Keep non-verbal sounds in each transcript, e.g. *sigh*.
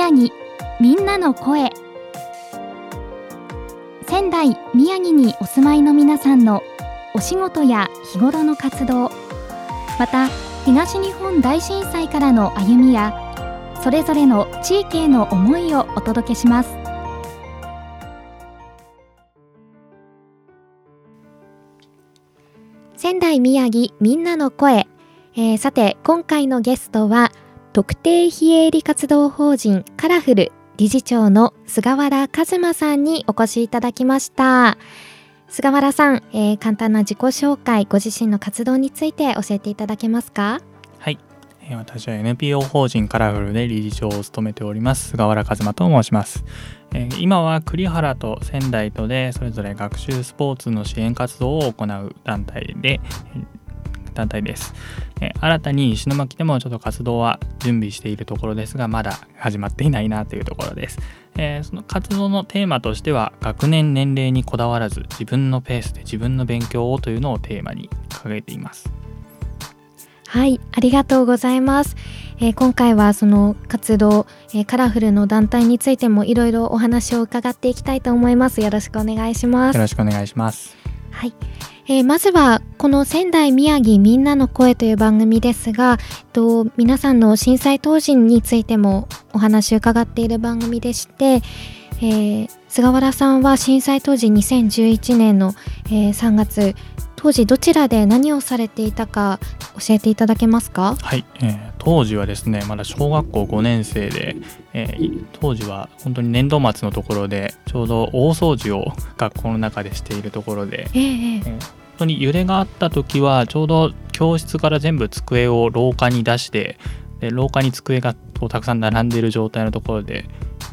宮城。みんなの声。仙台宮城にお住まいの皆さんのお仕事や日頃の活動。また東日本大震災からの歩みやそれぞれの地域への思いをお届けします。仙台宮城みんなの声、えー、さて今回のゲストは特定非営利活動法人カラフル理事長の菅原一馬さんにお越しいただきました。菅原さん、えー、簡単な自己紹介ご自身の活動について教えていただけますか？はい。私は NPO 法人カラフルで理事長を務めております菅原一馬と申します。今は栗原と仙台とでそれぞれ学習スポーツの支援活動を行う団体で団体です。新たに石巻でもちょっと活動は準備しているところですがまだ始まっていないなというところです。その活動のテーマとしては学年年齢にこだわらず自分のペースで自分の勉強をというのをテーマに掲げています。はいありがとうございます、えー、今回はその活動、えー、カラフルの団体についてもいろいろお話を伺っていきたいと思いますよろしくお願いしますよろしくお願いしますはい、えー、まずはこの仙台宮城みんなの声という番組ですが、えっと、皆さんの震災当時についてもお話を伺っている番組でして、えー、菅原さんは震災当時2011年の、えー、3月当時どちらで何をされていたか教えていただけますか？はい、えー、当時はですねまだ小学校5年生で、えー、当時は本当に年度末のところでちょうど大掃除を学校の中でしているところで、えー、えー、本当に揺れがあった時はちょうど教室から全部机を廊下に出してで廊下に机がこうたくさん並んでいる状態のところで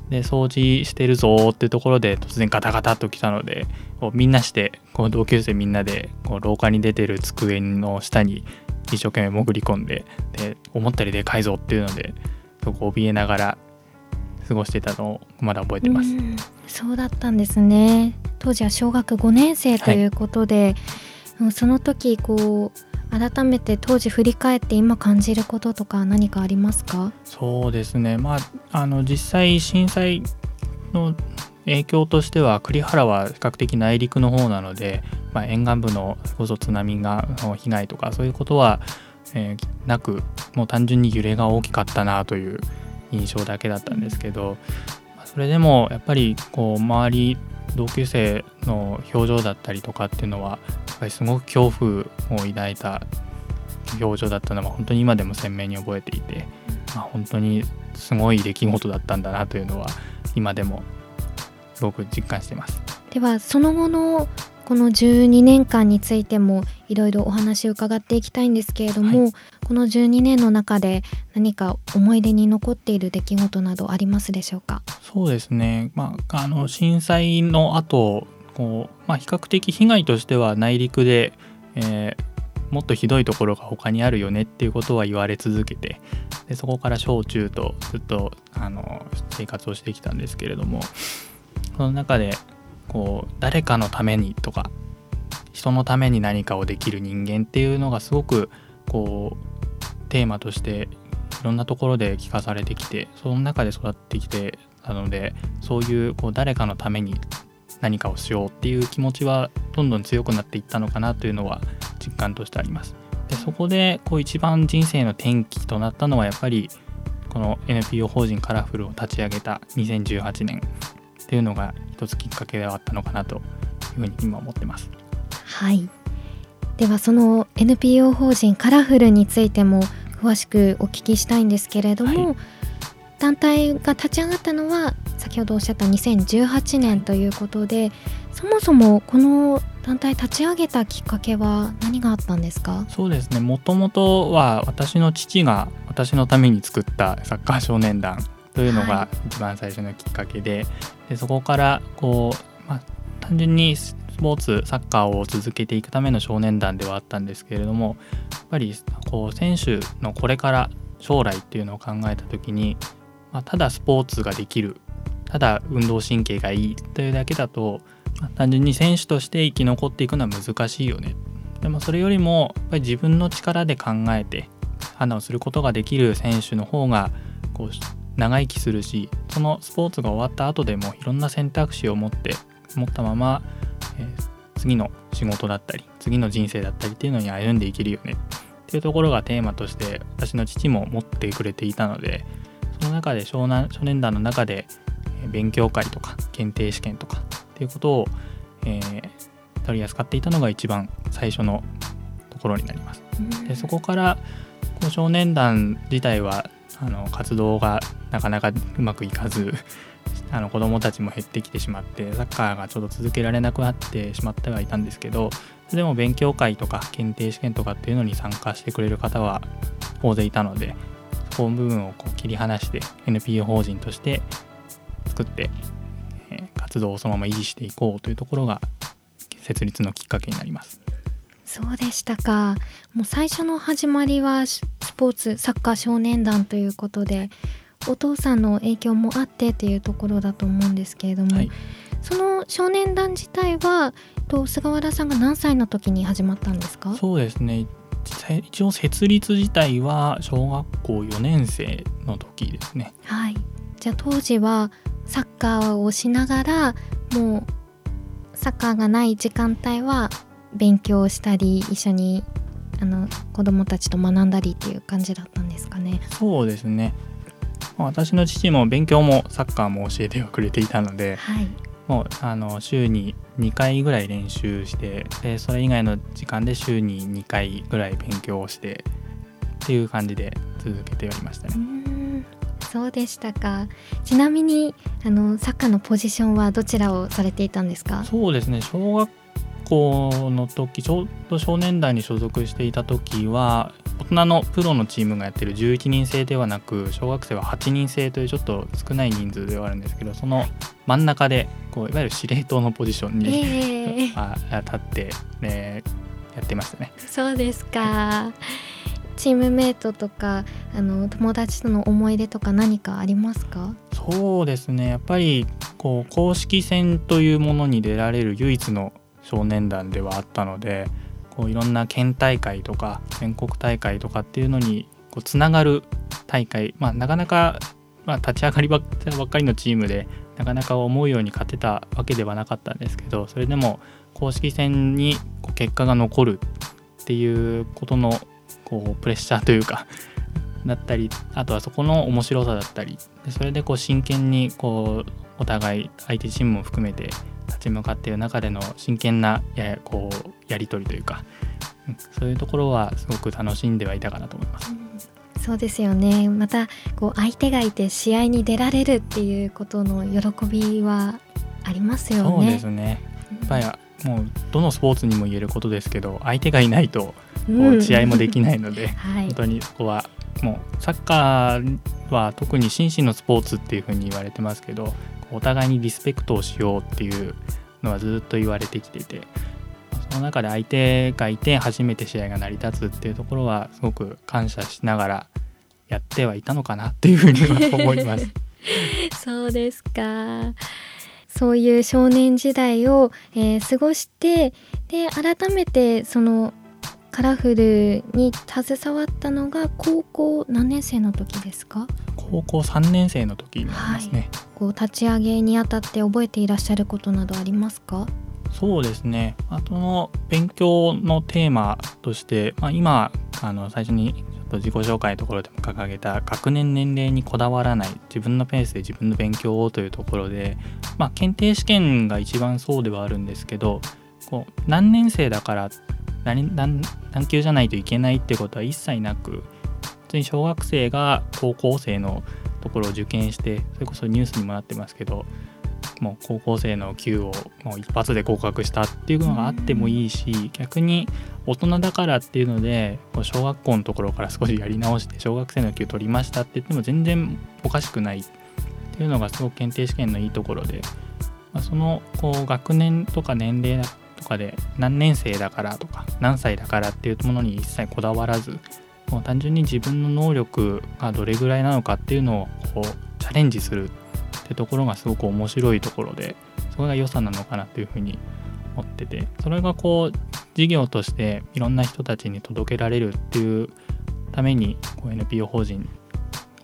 で掃除してるぞっていうところで突然ガタガタっと来たのでこうみんなしてこう同級生みんなでこう廊下に出てる机の下に一生懸命潜り込んでで思ったよりでかいぞっていうのでそこ怯えながら過ごしてたのをまだ覚えてます。そうだったんですね当時は小学5年生ということで、はい、その時こう改めて当時振り返って今感じることとか何かありますか？そうですね。まああの実際震災の影響としては栗原は比較的内陸の方なので、まあ、沿岸部のこそ津波がの被害とかそういうことは、えー、なくもう単純に揺れが大きかったなという印象だけだったんですけど、まあ、それでもやっぱりこう周り同級生の表情だったりとかっていうのはやっぱりすごく恐怖を抱いた表情だったのは本当に今でも鮮明に覚えていて、まあ、本当にすごい出来事だったんだなというのは今でもすごく実感してます。ではその後のこの12年間についてもいろいろお話を伺っていきたいんですけれども、はい、この12年の中で何か思い出に残っている出来事などありますでしょうか？そうですね、まあ、あの震災の後こう、まあ、比較的被害としては内陸で、えー、もっとひどいところが他にあるよねっていうことは言われ続けてでそこから小中とずっとあの生活をしてきたんですけれどもその中でこう誰かのためにとか人のために何かをできる人間っていうのがすごくこうテーマとしていろんなところで聞かされてきてその中で育ってきてたのでそういうこう誰かのために何かをしようっていう気持ちはどんどん強くなっていったのかなというのは実感としてあります。でそこでこう一番人生の転機となったのはやっぱりこの NPO 法人カラフルを立ち上げた2018年っていうのが一つきっかけではあったのかなというふうに今思ってます。はい。ではその NPO 法人カラフルについても詳しくお聞きしたいんですけれども、はい、団体が立ち上がったのは先ほどおっしゃった2018年ということでそもそもこの団体立ち上げたきっかけは何があったんですか？そうですね。もともとは私の父が私のために作ったサッカー少年団というのが一番最初のきっかけではい、でそこからこう、まあ、単純にスポーツサッカーを続けていくための少年団ではあったんですけれどもやっぱりこう選手のこれから将来っていうのを考えた時に、まあ、ただスポーツができるただ運動神経がいいというだけだと、まあ、単純に選手として生き残っていくのは難しいよね。でもそれよりもやっぱり自分の力で考えて判断をすることができる選手の方がこう長生きするしそのスポーツが終わった後でもいろんな選択肢を持って持ったまま、えー、次の仕事だったり次の人生だったりっていうのに歩んでいけるよねっていうところがテーマとして私の父も持ってくれていたのでその中で少年少年団の中で勉強会とか検定試験とかっていうことを、えー、取り扱っていたのが一番最初のところになります。でそこからこう少年団自体はあの活動がなかなかうまくいかず *laughs* あの子どもたちも減ってきてしまってサッカーがちょっと続けられなくなってしまってはいたんですけどでも勉強会とか検定試験とかっていうのに参加してくれる方は大勢いたのでそこの部分をこう切り離して NPO 法人として作って、え、活動をそのまま維持していこうというところが設立のきっかけになります。そうでしたかもう最初の始まりはスポーツサッカー少年団ということでお父さんの影響もあってっていうところだと思うんですけれども、はい、その少年団自体はと菅原さんが何歳の時に始まったんですか？そうですね。一応設立自体は小学校4年生の時ですね。はい。じゃあ当時はサッカーをしながらもうサッカーがない時間帯は勉強したり一緒にあの子供たちと学んだりっていう感じだったんですかね？そうですね私の父も勉強もサッカーも教えてくれていたので、はい、もうあの週に2回ぐらい練習してでそれ以外の時間で週に2回ぐらい勉強をしてっていう感じで続けておりましたね。そうでしたか。ちなみにあのサッカーのポジションはどちらをされていたんですか？そうですね。小学校の時ちょうど少年団に所属していた時は大人のプロのチームがやってる11人制ではなく小学生は8人制というちょっと少ない人数ではあるんですけどその真ん中でこういわゆる司令塔のポジションに、えー、*laughs* 立って、ね、やってましたね。そうですか。チームメイトとかあの友達との思い出とか何かありますか？そうですね。やっぱりこう公式戦というものに出られる唯一の少年団ではあったのでこういろんな県大会とか全国大会とかっていうのにこうつながる大会、まあ、なかなか、まあ、立ち上がりばっかりのチームでなかなか思うように勝てたわけではなかったんですけどそれでも公式戦にこう結果が残るっていうことのこうプレッシャーというかだったりあとはそこの面白さだったりでそれでこう真剣にこうお互い相手チームも含めて立ち向かっている中での真剣なやこうやり取りというか、うん、そういうところはすごく楽しんではいたかなと思います。そうですよねまたこう相手がいて試合に出られるっていうことの喜びはありますよね。そうですねやっもうどのスポーツにも言えることですけど相手がいないと試合もできないので、う *laughs* んはい、本当にそこはもうサッカーは特に心身のスポーツっていうふうに言われてますけどお互いにリスペクトをしようっていうのはずっと言われてきていてその中で相手がいて初めて試合が成り立つっていうところはすごく感謝しながらやってはいたのかなっていうふうに思います。*laughs* そうですかそういう少年時代を、えー、過ごしてで改めてそのカラフルに携わったのが高校何年生の時ですか？高校3年生の時になりますね、はい、こう立ち上げにあたって覚えていらっしゃることなどありますか？そうですね。あとの勉強のテーマとして、まあ、今あの最初にちょっと自己紹介のところでも掲げた学年年齢にこだわらない自分のペースで自分の勉強をというところで、まあ、検定試験が一番そうではあるんですけどこう何年生だから何何何級じゃないといけないってことは一切なく普通に小学生が高校生のところを受験してそれこそニュースにもなってますけどもう高校生の級をもう一発で合格したっていうのがあってもいいし逆に大人だからっていうので小学校のところから少しやり直して小学生の級取りましたって言っても全然おかしくないっていうのがすごく検定試験のいいところで、まあ、そのこう学年とか年齢とかで何年生だからとか何歳だからっていうものに一切こだわらずもう単純に自分の能力がどれぐらいなのかっていうのをこうチャレンジするってところがすごく面白いところでそれが良さなのかなっていうふうに思っててそれがこう事業としていろんな人たちに届けられるっていうためにこう NPO 法人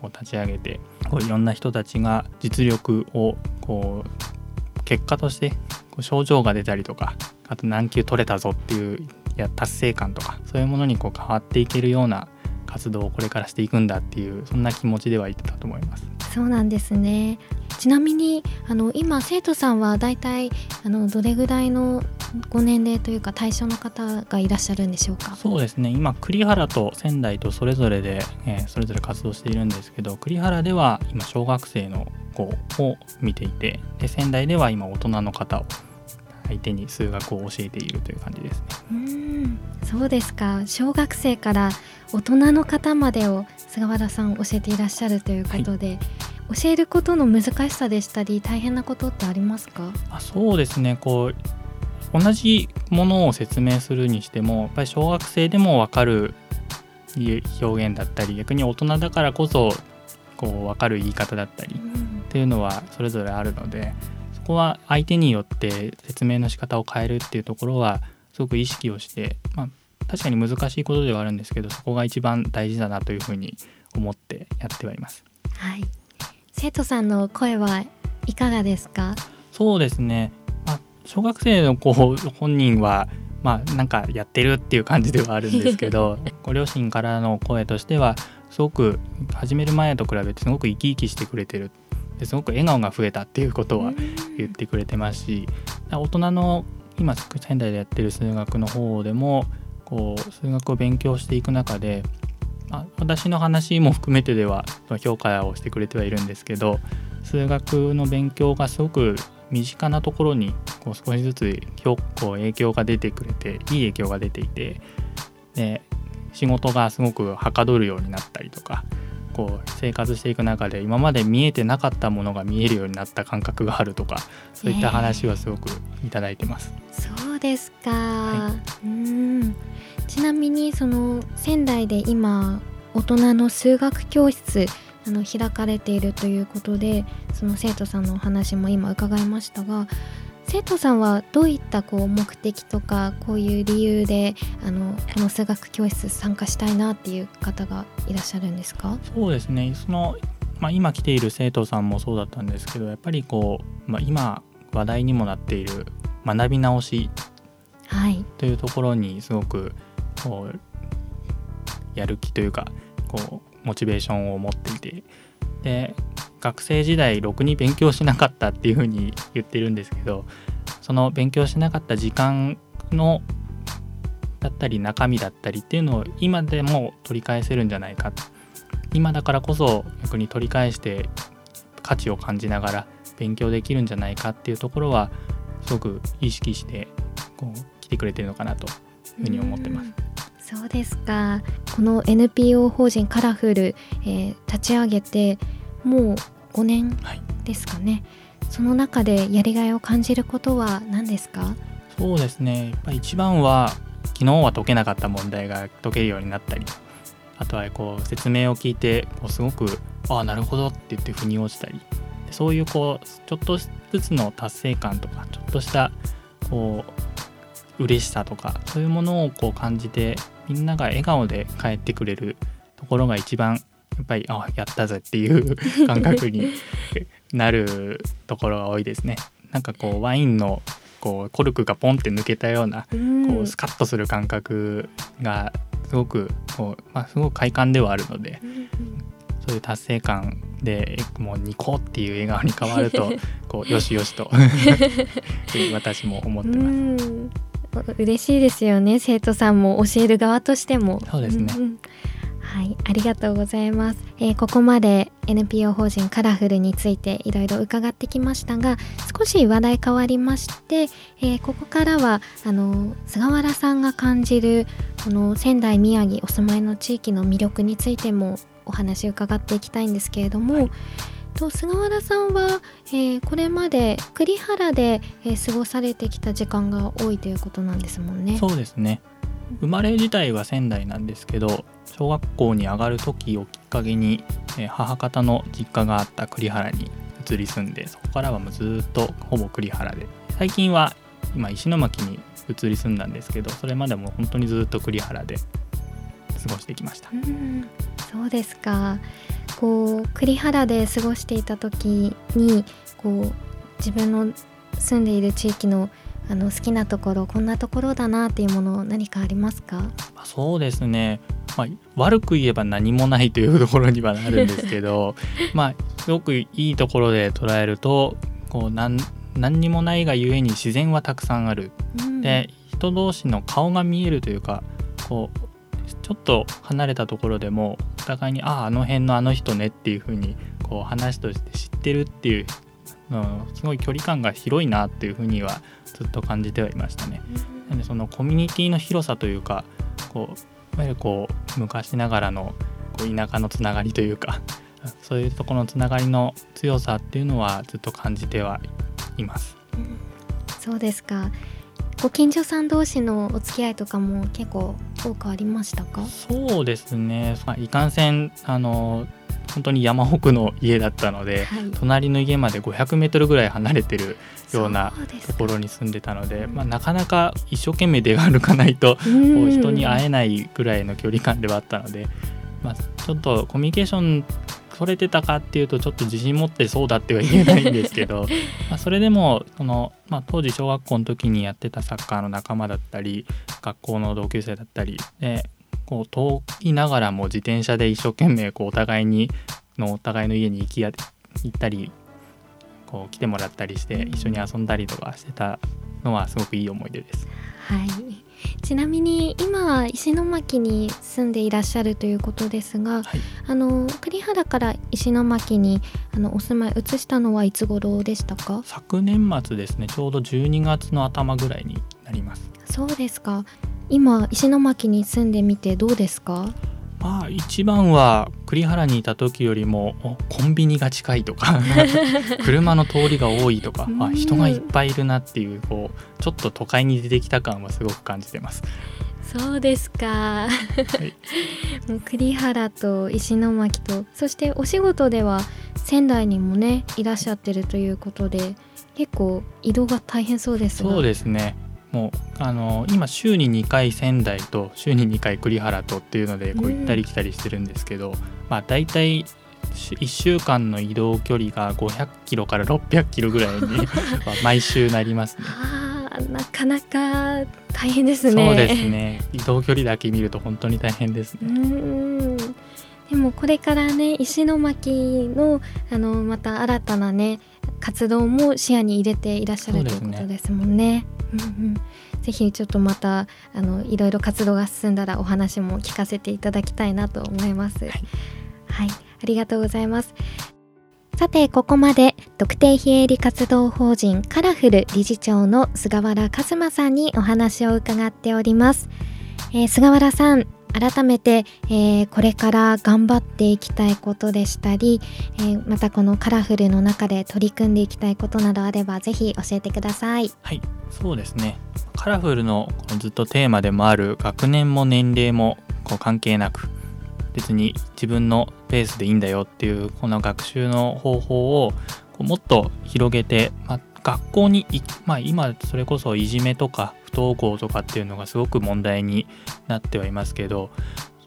を立ち上げてこういろんな人たちが実力をこう結果としてこう症状が出たりとかあと何級取れたぞっていういや達成感とかそういうものにこう変わっていけるような活動をこれからしていくんだっていうそんな気持ちではいったと思います。そうなんですねちなみにあの今生徒さんはだいたいあのどれぐらいのご年齢というか対象の方がいらっしゃるんでしょうか？そうですね今栗原と仙台とそれぞれで、えー、それぞれ活動しているんですけど栗原では今小学生の子を見ていてで仙台では今大人の方を相手に数学を教えているという感じですね。うんそうですか。小学生から大人の方までを菅原さん教えていらっしゃるということで、はい、教えることの難しさでしたり大変なことってありますか？あそうですね。こう同じものを説明するにしてもやっぱり小学生でも分かる表現だったり逆に大人だからこそこう分かる言い方だったりっていうのはそれぞれあるのでそこは相手によって説明の仕方を変えるっていうところはすごく意識をして、まあ、確かに難しいことではあるんですけどそこが一番大事だなというふうに思ってやってはいます。はい、生徒さんの声はいかがですか？そうですね、まあ、小学生の子本人はまあなんかやってるっていう感じではあるんですけど *laughs* ご両親からの声としてはすごく始める前と比べてすごく生き生きしてくれてる。ですごく笑顔が増えたっていうことは言ってくれてますし大人の今仙台でやってる数学の方でもこう数学を勉強していく中で、まあ、私の話も含めてでは評価をしてくれてはいるんですけど数学の勉強がすごく身近なところにこう少しずつこう影響が出てくれていい影響が出ていてで仕事がすごくはかどるようになったりとかこう生活していく中で今まで見えてなかったものが見えるようになった感覚があるとかそういった話はすごくいただいてます。えー、そうですか、はい、うん。ちなみにその仙台で今大人の数学教室あの開かれているということでその生徒さんのお話も今伺いましたが生徒さんはどういったこう目的とかこういう理由であのこの数学教室参加したいなっていう方がいらっしゃるんですか？そうですね。その、まあ、今来ている生徒さんもそうだったんですけどやっぱりこう、まあ、今話題にもなっている学び直しというところにすごくこうやる気というかこうモチベーションを持っていてで学生時代ろくに勉強しなかったっていうふうに言ってるんですけどその勉強しなかった時間のだったり中身だったりっていうのを今でも取り返せるんじゃないか。今だからこそ逆に取り返して価値を感じながら勉強できるんじゃないかっていうところはすごく意識してこう来てくれてるのかなというふうに思ってます。そうですか。この NPO 法人カラフル、えー、立ち上げてもう5年ですかね、はい、その中でやりがいを感じることは何ですか？そうですね。やっぱ一番は昨日は解けなかった問題が解けるようになったりあとはこう説明を聞いてこうすごくああなるほどって言って腑に落ちたりそういうこうちょっとずつの達成感とかちょっとしたこう嬉しさとかそういうものをこう感じてみんなが笑顔で帰ってくれるところが一番やっぱりあやったぜっていう *laughs* 感覚になるところが多いですね。なんかこうワインのこうコルクがポンって抜けたような、こうスカッとする感覚がすごくこう、まあ、すごく快感ではあるので、そういう達成感でもうニコっていう笑顔に変わると *laughs* こうよしよしと *laughs* 私も思ってます。嬉しいですよね生徒さんも教える側としても。そうですね、うんうんはい、ありがとうございます、えー、ここまで NPO 法人カラフルについていろいろ伺ってきましたが少し話題変わりまして、えー、ここからはあの菅原さんが感じるこの仙台宮城お住まいの地域の魅力についてもお話伺っていきたいんですけれども、はい。と菅原さんは、えー、これまで栗原で、えー、過ごされてきた時間が多いということなんですもんね。そうですね。生まれ自体は仙台なんですけど小学校に上がる時をきっかけに、母方の実家があった栗原に移り住んでそこからはもうずっとほぼ栗原で最近は今石巻に移り住んだんですけどそれまでも本当にずっと栗原で過ごしてきました。うそうですかこう栗原で過ごしていた時にこう自分の住んでいる地域のあの好きなところこんなところだなっていうもの何かありますか？そうですね、まあ、悪く言えば何もないというところにはなるんですけど *laughs* まあすごくいいところで捉えるとこう何何にもないがゆえに自然はたくさんある、うん、で人同士の顔が見えるというかこうちょっと離れたところでもお互いにあああの辺のあの人ねっていう風にこう話として知ってるっていう、うん、すごい距離感が広いなっていう風にはずっと感じてはいましたね。なんでそのコミュニティの広さというかこういわゆるこう昔ながらのこう田舎のつながりというか *laughs* そういうところのつながりの強さっていうのはずっと感じてはいます。そうですかご近所さん同士のお付き合いとかも結構多くありましたか？そうですね、まあ、いかんせんあの本当に山奥の家だったので、はい、隣の家まで500メートルぐらい離れてるようなところに住んでたのでまあ、なかなか一生懸命出歩かないと人に会えないぐらいの距離感ではあったので、まあ、ちょっとコミュニケーション取れてたかっていうとちょっと自信持ってそうだっては言えないんですけど *laughs* まあそれでもその、まあ、当時小学校の時にやってたサッカーの仲間だったり学校の同級生だったりでこう遠いながらも自転車で一生懸命こうお互いにのお互いの家に行きや行ったりこう来てもらったりして一緒に遊んだりとかしてたのはすごくいい思い出です。はい。ちなみに今は石巻に住んでいらっしゃるということですが、はい、あの栗原から石巻にあのお住まい移したのはいつ頃でしたか？昨年末ですね。ちょうど12月の頭ぐらいになります。そうですか今石巻に住んでみてどうですか？まあ一番は栗原にいた時よりもコンビニが近いとか *laughs* 車の通りが多いとか、あ、人がいっぱいいるなっていうこうちょっと都会に出てきた感はすごく感じてます。そうですか、はい、*laughs* もう栗原と石巻とそしてお仕事では仙台にもねいらっしゃってるということで結構移動が大変そうですそうですねもうあの今週に2回仙台と週に2回栗原とっていうのでこう行ったり来たりしてるんですけど、うん、まあ大体1週間の移動距離が500キロから600キロぐらいに *laughs* 毎週なりますね。なかなか大変ですね。そうですね。移動距離だけ見ると本当に大変ですね。でもこれからね石巻のあのまた新たなね活動も視野に入れていらっしゃるということですもんね。うんうん、ぜひちょっとまたあのいろいろ活動が進んだらお話も聞かせていただきたいなと思います。はい、はい、ありがとうございます。さてここまで特定非営利活動法人カラフル理事長の菅原一馬さんにお話を伺っております。えー、菅原さん改めて、えー、これから頑張っていきたいことでしたり、えー、またこのカラフルの中で取り組んでいきたいことなどあればぜひ教えてください。はいそうですね。カラフルのこのずっとテーマでもある学年も年齢もこう関係なく別に自分のペースでいいんだよっていうこの学習の方法をこうもっと広げて、まあ、学校に、まあ、今それこそいじめとか不登校とかっていうのがすごく問題になってはいますけど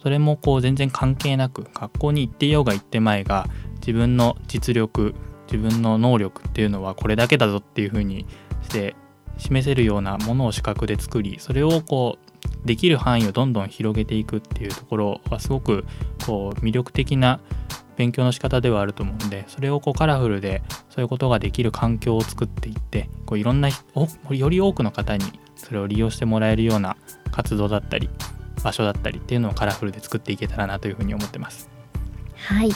それもこう全然関係なく学校に行ってようが行ってまいが自分の実力自分の能力っていうのはこれだけだぞっていうふうにして示せるようなものを視覚で作りそれをこうできる範囲をどんどん広げていくっていうところはすごくこう魅力的な勉強の仕方ではあると思うんでそれをこうカラフルでそういうことができる環境を作っていってこういろんなより多くの方にそれを利用してもらえるような活動だったり場所だったりっていうのをカラフルで作っていけたらなというふうに思ってます。はい、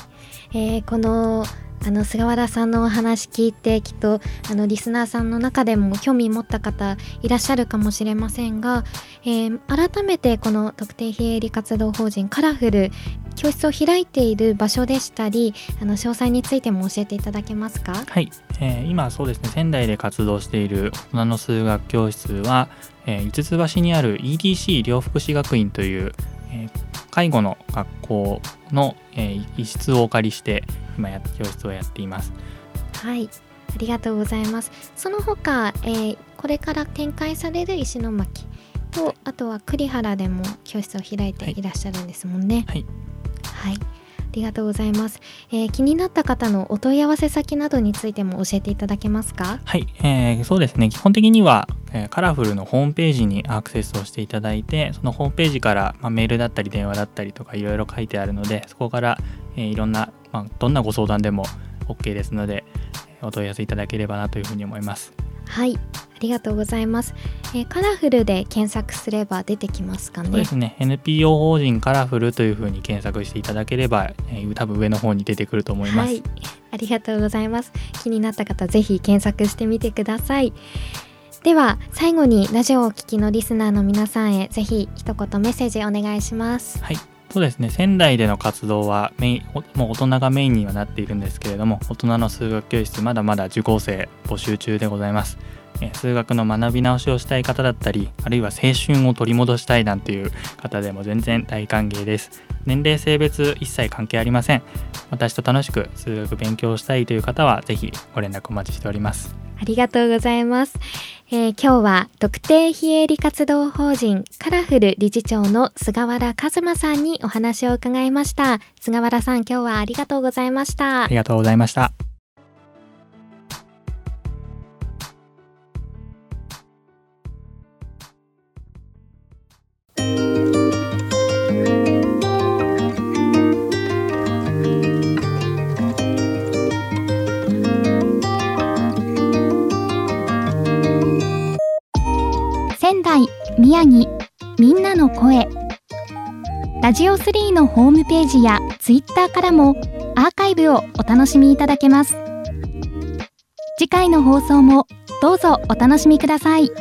えー、このあの菅原さんのお話聞いてきっとあのリスナーさんの中でも興味持った方いらっしゃるかもしれませんが、えー、改めてこの特定非営利活動法人カラフル教室を開いている場所でしたりあの詳細についても教えていただけますか？はい、えー、今そうですね仙台で活動している大人の数学教室は、えー、五つ橋にある EDC 医療福祉学院という、えー、介護の学校の、えー、一室をお借りして今や教室をやっています。はいありがとうございます。その他、えー、これから展開される石巻と、はい、あとは栗原でも教室を開いていらっしゃるんですもんね。はい、はい、ありがとうございます、えー、気になった方のお問い合わせ先などについても教えていただけますか？はい、えー、そうですね。基本的には、えー、カラフルのホームページにアクセスをしていただいてそのホームページから、まあ、メールだったり電話だったりとかいろいろ書いてあるのでそこから、えー、いろんな、まあ、どんなご相談でも OK ですのでお問い合わせいただければなというふうに思います。はいありがとうございます、えー、カラフルで検索すれば出てきますかね？そうですね。NPO 法人カラフルというふうに検索していただければ、えー、多分上の方に出てくると思います、はい、ありがとうございます。気になった方ぜひ検索してみてくださいでは最後にラジオをお聞きのリスナーの皆さんへぜひ一言メッセージお願いします。はい。そうですね。仙台での活動はメインもう大人がメインにはなっているんですけれども大人の数学教室まだまだ受講生募集中でございます。数学の学び直しをしたい方だったりあるいは青春を取り戻したいなんていう方でも全然大歓迎です。年齢性別一切関係ありません。私と楽しく数学勉強したいという方はぜひご連絡お待ちしております。ありがとうございます、えー、今日は特定非営利活動法人カラフル理事長の菅原一馬さんにお話を伺いました。菅原さん今日はありがとうございました。ありがとうございました。ラジオ3のホームページやツイッターからもアーカイブをお楽しみいただけます次回の放送もどうぞお楽しみください。